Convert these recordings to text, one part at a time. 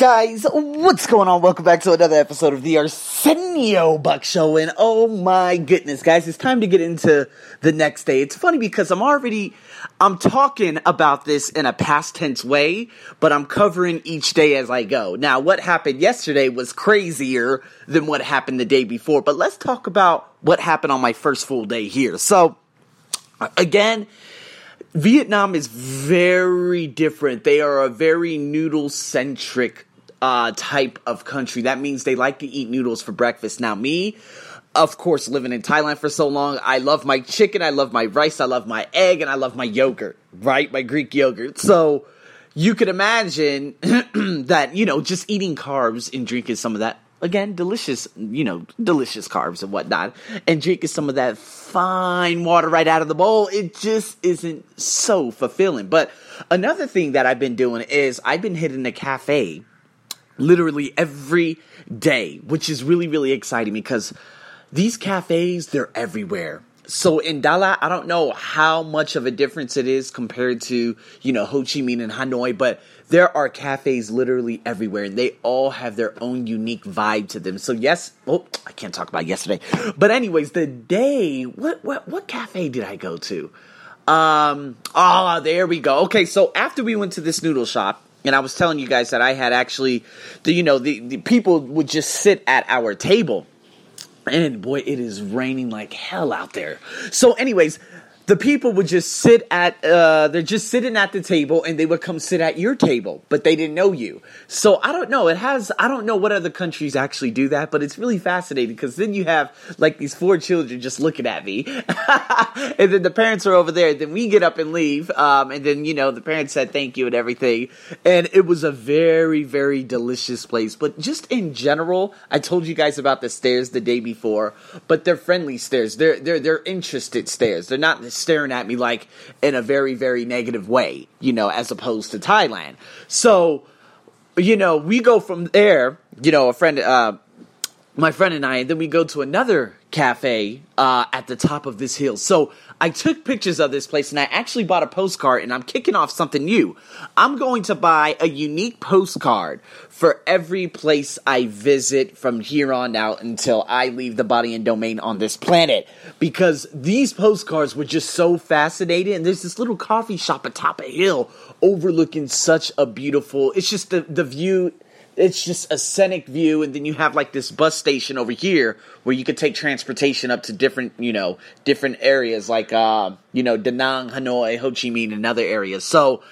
guys, what's going on? Welcome back to another episode of the Arsenio Buck Show. And oh my goodness, guys, it's time to get into the next day. It's funny because I'm already, I'm talking about this in a past tense way, but I'm covering each day as I go. Now, what happened yesterday was crazier than what happened the day before, but let's talk about what happened on my first full day here. So, again, Vietnam is very different. They are a very noodle centric uh, type of country. That means they like to eat noodles for breakfast. Now, me, of course, living in Thailand for so long, I love my chicken, I love my rice, I love my egg, and I love my yogurt, right? My Greek yogurt. So you could imagine that, you know, just eating carbs and drinking some of that. Again, delicious, you know, delicious carbs and whatnot, and drinking some of that fine water right out of the bowl, it just isn't so fulfilling. But another thing that I've been doing is I've been hitting a cafe literally every day, which is really, really exciting because these cafes, they're everywhere. So in Dalat, I don't know how much of a difference it is compared to, you know, Ho Chi Minh and Hanoi, but there are cafes literally everywhere and they all have their own unique vibe to them. So yes, oh, I can't talk about yesterday. But anyways, the day, what what what cafe did I go to? Um, oh, there we go. Okay, so after we went to this noodle shop, and I was telling you guys that I had actually, the you know, the, the people would just sit at our table. And boy, it is raining like hell out there. So, anyways, the people would just sit at uh, they're just sitting at the table and they would come sit at your table but they didn't know you. So i don't know. It has i don't know what other countries actually do that but it's really fascinating because then you have like these four children just looking at me. And then the parents are over there. Then we get up and leave um, and then you know the parents said thank you and everything. And it was a very very delicious place. But just in general i told you guys about the stares the day before but they're friendly stares. They're they're they're interested stares. They're not staring at me like in a very, very negative way, you know, as opposed to Thailand. So, you know, we go from there, you know, a friend, uh, my friend and I, and then we go to another cafe uh, at the top of this hill. So I took pictures of this place and I actually bought a postcard and I'm kicking off something new. I'm going to buy a unique postcard for every place I visit from here on out until I leave the body and domain on this planet. Because these postcards were just so fascinating. And there's this little coffee shop atop a hill overlooking such a beautiful, it's just the, the view it's just a scenic view and then you have like this bus station over here where you could take transportation up to different you know different areas like uh you know da nang hanoi ho chi minh and other areas. So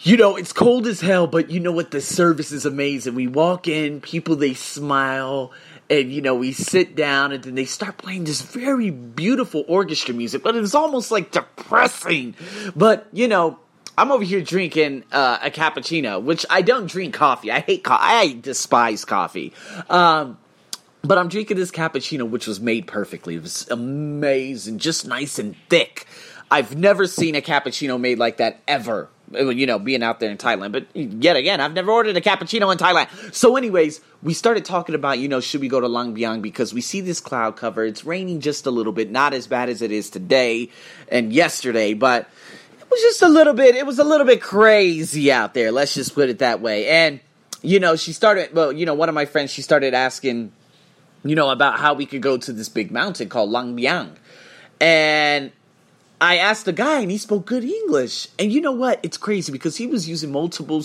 you know it's cold as hell but you know what? The service is amazing. We walk in people they smile and you know we sit down and then they start playing this very beautiful orchestra music but it's almost like depressing. But you know I'm over here drinking uh, a cappuccino, which I don't drink coffee. I hate coffee. I despise coffee. Um, but I'm drinking this cappuccino, which was made perfectly. It was amazing, just nice and thick. I've never seen a cappuccino made like that ever. You know, being out there in Thailand. But yet again, I've never ordered a cappuccino in Thailand. So, anyways, we started talking about, you know, should we go to Lang Biang because we see this cloud cover. It's raining just a little bit, not as bad as it is today and yesterday, but was just a little bit, it was a little bit crazy out there. Let's just put it that way. And, you know, she started, well, you know, one of my friends, she started asking, you know, about how we could go to this big mountain called langbiang And I asked the guy and he spoke good English. And you know what? It's crazy because he was using multiple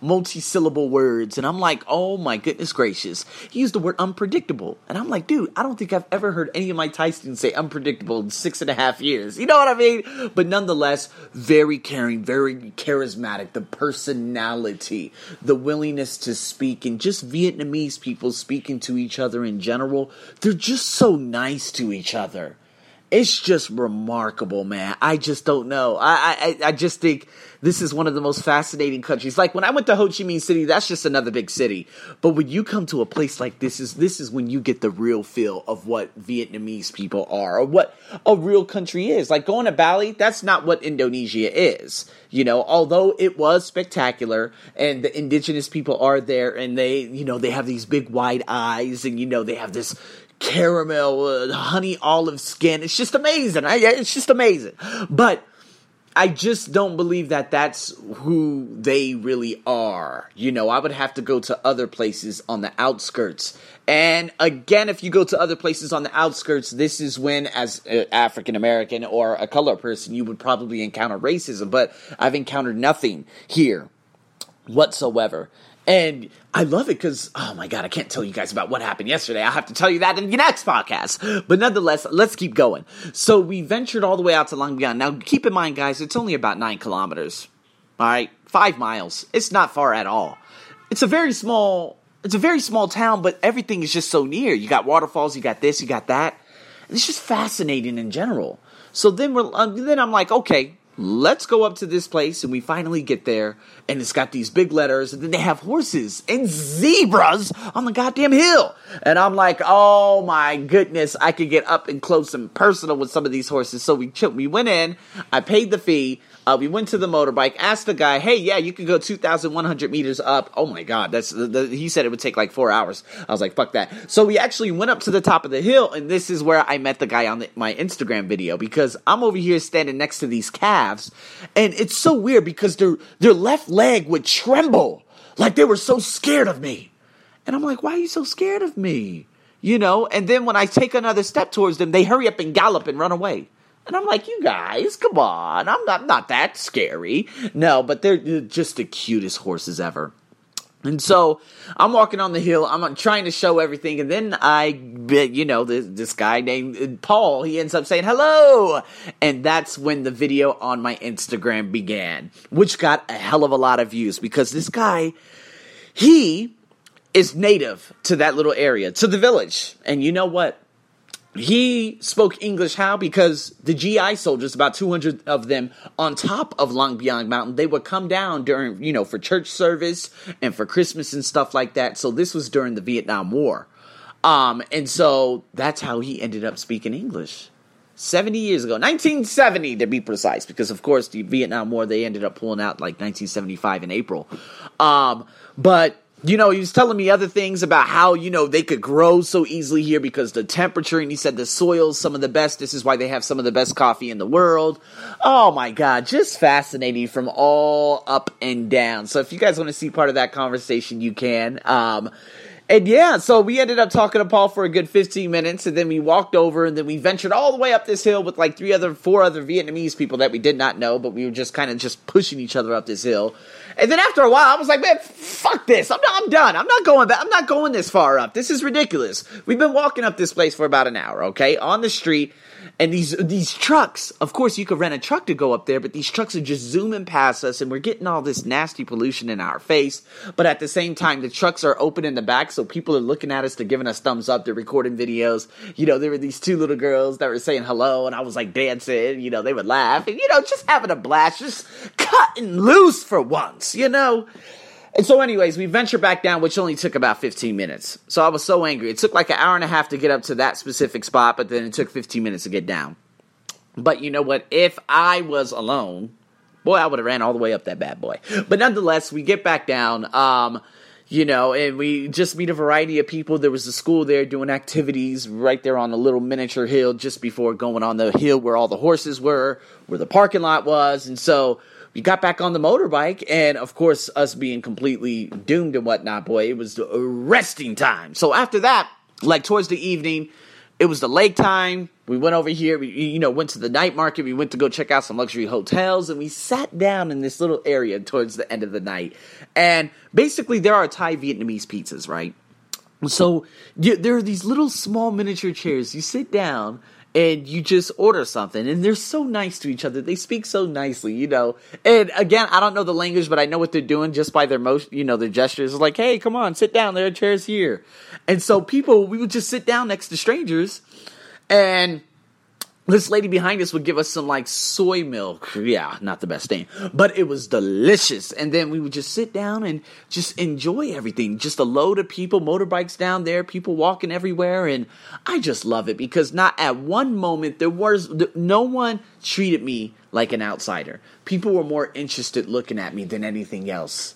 multi-syllable words and I'm like, "Oh my goodness gracious." He used the word unpredictable. And I'm like, "Dude, I don't think I've ever heard any of my Thai students say unpredictable in six and a half years." You know what I mean? But nonetheless, very caring, very charismatic, the personality, the willingness to speak and just Vietnamese people speaking to each other in general, they're just so nice to each other it's just remarkable, man. I just don't know. I, I I just think this is one of the most fascinating countries. Like when I went to Ho Chi Minh City, that's just another big city. But when you come to a place like this, is this is when you get the real feel of what Vietnamese people are, or what a real country is. Like going to Bali, that's not what Indonesia is. You know, although it was spectacular, and the indigenous people are there, and they, you know, they have these big wide eyes, and you know, they have this caramel, uh, honey olive skin. It's just amazing. I, it's just amazing. But I just don't believe that that's who they really are. You know, I would have to go to other places on the outskirts. And again, if you go to other places on the outskirts, this is when, as an African American or a color person, you would probably encounter racism. But I've encountered nothing here whatsoever. And I love it because, oh my God, I can't tell you guys about what happened yesterday. I'll have to tell you that in the next podcast. But nonetheless, let's keep going. So we ventured all the way out to Long. Now, keep in mind, guys, it's only about nine kilometers. All right, five miles. It's not far at all. It's a very small. It's a very small town, but everything is just so near. You got waterfalls, you got this, you got that. It's just fascinating in general. So then we're um, then I'm like, okay, let's go up to this place and we finally get there and it's got these big letters and then they have horses and zebras on the goddamn hill and i'm like oh my goodness i could get up and close and personal with some of these horses so we we went in i paid the fee uh, we went to the motorbike, asked the guy, "Hey, yeah, you can go 2,100 meters up." Oh my god, that's the, the, he said it would take like four hours. I was like, "Fuck that!" So we actually went up to the top of the hill, and this is where I met the guy on the, my Instagram video because I'm over here standing next to these calves, and it's so weird because their their left leg would tremble like they were so scared of me, and I'm like, "Why are you so scared of me?" You know, and then when I take another step towards them, they hurry up and gallop and run away. And I'm like, you guys, come on. I'm not, not that scary. No, but they're just the cutest horses ever. And so I'm walking on the hill. I'm trying to show everything, and then I, you know, this, this guy named uh, Paul. He ends up saying hello, and that's when the video on my Instagram began, which got a hell of a lot of views because this guy, he is native to that little area, to the village, and you know what? He spoke English how? Because the GI soldiers, about 200 of them on top of Lang Biang Mountain, they would come down during, you know, for church service and for Christmas and stuff like that. So this was during the Vietnam War. Um, and so that's how he ended up speaking English. 70 years ago, 1970 to be precise, because of course the Vietnam War, they ended up pulling out like 1975 in April. Um, but you know, he was telling me other things about how, you know, they could grow so easily here because the temperature, and he said the soil's some of the best. This is why they have some of the best coffee in the world. Oh my God, just fascinating from all up and down. So if you guys want to see part of that conversation, you can. Um, and yeah, so we ended up talking to Paul for a good 15 minutes, and then we walked over, and then we ventured all the way up this hill with like three other, four other Vietnamese people that we did not know, but we were just kind of just pushing each other up this hill. And then after a while, I was like, man, fuck this. I'm, I'm done. I'm not going back. I'm not going this far up. This is ridiculous. We've been walking up this place for about an hour, okay, on the street and these these trucks, of course, you could rent a truck to go up there, but these trucks are just zooming past us, and we're getting all this nasty pollution in our face. But at the same time, the trucks are open in the back, so people are looking at us, they're giving us thumbs up, they're recording videos. You know, there were these two little girls that were saying hello, and I was like dancing. You know, they would laugh, and you know, just having a blast, just cutting loose for once. You know. And so, anyways, we venture back down, which only took about 15 minutes. So I was so angry. It took like an hour and a half to get up to that specific spot, but then it took 15 minutes to get down. But you know what? If I was alone, boy, I would have ran all the way up that bad boy. But nonetheless, we get back down. Um, you know, and we just meet a variety of people. There was a school there doing activities right there on the little miniature hill just before going on the hill where all the horses were, where the parking lot was. And so we got back on the motorbike, and of course, us being completely doomed and whatnot, boy, it was resting time. So after that, like towards the evening, it was the lake time. We went over here, we, you know, went to the night market. We went to go check out some luxury hotels, and we sat down in this little area towards the end of the night. And basically, there are Thai Vietnamese pizzas, right? So there are these little small miniature chairs. You sit down and you just order something and they're so nice to each other they speak so nicely you know and again i don't know the language but i know what they're doing just by their motion you know their gestures like hey come on sit down there are chairs here and so people we would just sit down next to strangers and this lady behind us would give us some like soy milk. Yeah, not the best thing, but it was delicious. And then we would just sit down and just enjoy everything. Just a load of people, motorbikes down there, people walking everywhere. And I just love it because not at one moment there was no one treated me like an outsider. People were more interested looking at me than anything else.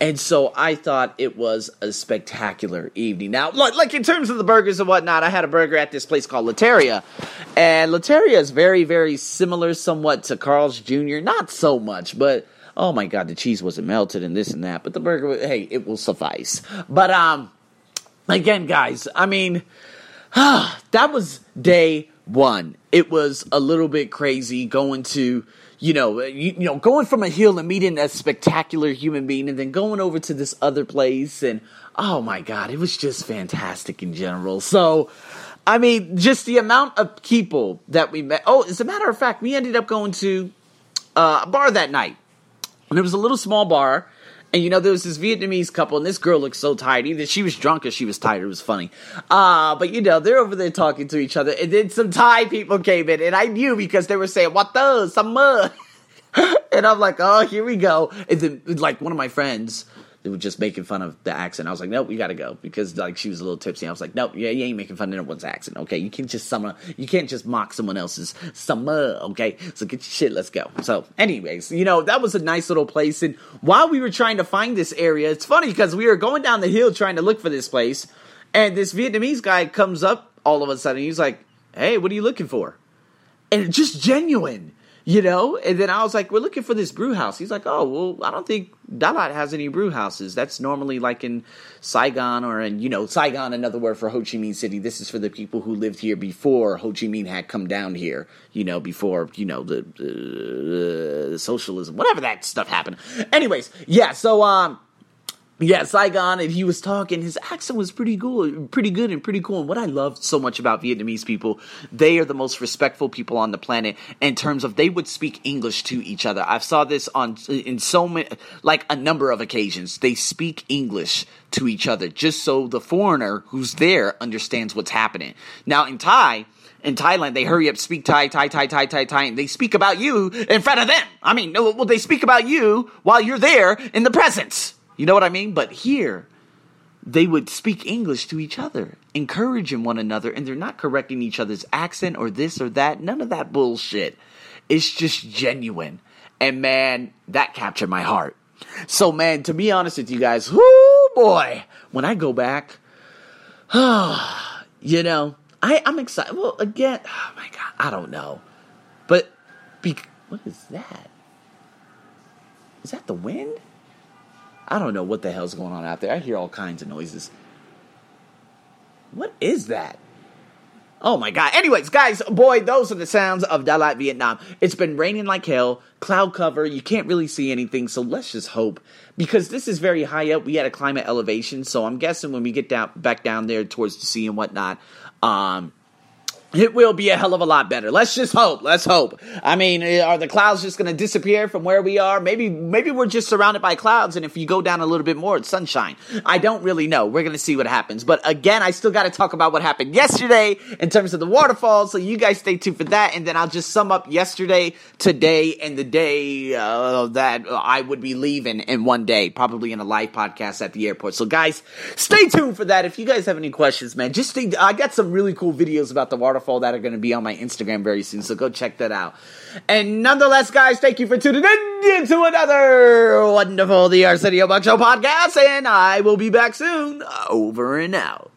And so I thought it was a spectacular evening. Now, like in terms of the burgers and whatnot, I had a burger at this place called Lotteria, And Lotteria is very, very similar somewhat to Carl's Jr. Not so much, but oh my god, the cheese wasn't melted and this and that. But the burger, hey, it will suffice. But um, again, guys, I mean, that was day one. It was a little bit crazy going to you know, you, you, know, going from a hill and meeting a spectacular human being, and then going over to this other place, and oh my god, it was just fantastic in general. So, I mean, just the amount of people that we met. Oh, as a matter of fact, we ended up going to uh, a bar that night, and it was a little small bar. And you know, there was this Vietnamese couple, and this girl looked so tired. Either she was drunk or she was tired. It was funny. Uh, but you know, they're over there talking to each other. And then some Thai people came in, and I knew because they were saying, What the? Some and I'm like, Oh, here we go. And then, like, one of my friends, just making fun of the accent. I was like, nope, we got to go because like she was a little tipsy. I was like, nope, yeah, you ain't making fun of anyone's accent. Okay, you can't just summer, you can't just mock someone else's summer. Okay, so get your shit, let's go. So, anyways, you know that was a nice little place. And while we were trying to find this area, it's funny because we were going down the hill trying to look for this place, and this Vietnamese guy comes up all of a sudden. He's like, hey, what are you looking for? And just genuine you know? And then I was like, we're looking for this brew house. He's like, oh, well, I don't think Dalat has any brew houses. That's normally like in Saigon or in, you know, Saigon, another word for Ho Chi Minh City. This is for the people who lived here before Ho Chi Minh had come down here, you know, before, you know, the, uh, socialism, whatever that stuff happened. Anyways, yeah, so, um, yeah, Saigon, and he was talking. His accent was pretty cool, pretty good, and pretty cool. And what I love so much about Vietnamese people, they are the most respectful people on the planet in terms of they would speak English to each other. I've saw this on in so many, like a number of occasions. They speak English to each other just so the foreigner who's there understands what's happening. Now in Thai, in Thailand, they hurry up, speak Thai, Thai, Thai, Thai, Thai, Thai, and they speak about you in front of them. I mean, well, they speak about you while you're there in the presence. You know what I mean? But here, they would speak English to each other, encouraging one another, and they're not correcting each other's accent or this or that. None of that bullshit. It's just genuine. And man, that captured my heart. So, man, to be honest with you guys, whoo boy, when I go back, you know, I, I'm excited. Well, again, oh my God, I don't know. But, be, what is that? Is that the wind? I don't know what the hell's going on out there. I hear all kinds of noises. What is that? Oh my god. Anyways, guys, boy, those are the sounds of Dalat, Vietnam. It's been raining like hell, cloud cover, you can't really see anything, so let's just hope. Because this is very high up, we had a climate elevation, so I'm guessing when we get down back down there towards the sea and whatnot, um, it will be a hell of a lot better. Let's just hope. Let's hope. I mean, eh, are the clouds just going to disappear from where we are? Maybe, maybe we're just surrounded by clouds, and if you go down a little bit more, it's sunshine. I don't really know. We're going to see what happens. But again, I still got to talk about what happened yesterday in terms of the waterfall. So you guys stay tuned for that, and then I'll just sum up yesterday, today, and the day uh, that I would be leaving in one day, probably in a live podcast at the airport. So guys, stay tuned for that. If you guys have any questions, man, just stay, I got some really cool videos about the waterfall waterfall that are going to be on my Instagram very soon. So go check that out. And nonetheless, guys, thank you for tuning in to another wonderful The Arsenio Buck Show podcast. And I will be back soon. Over and out.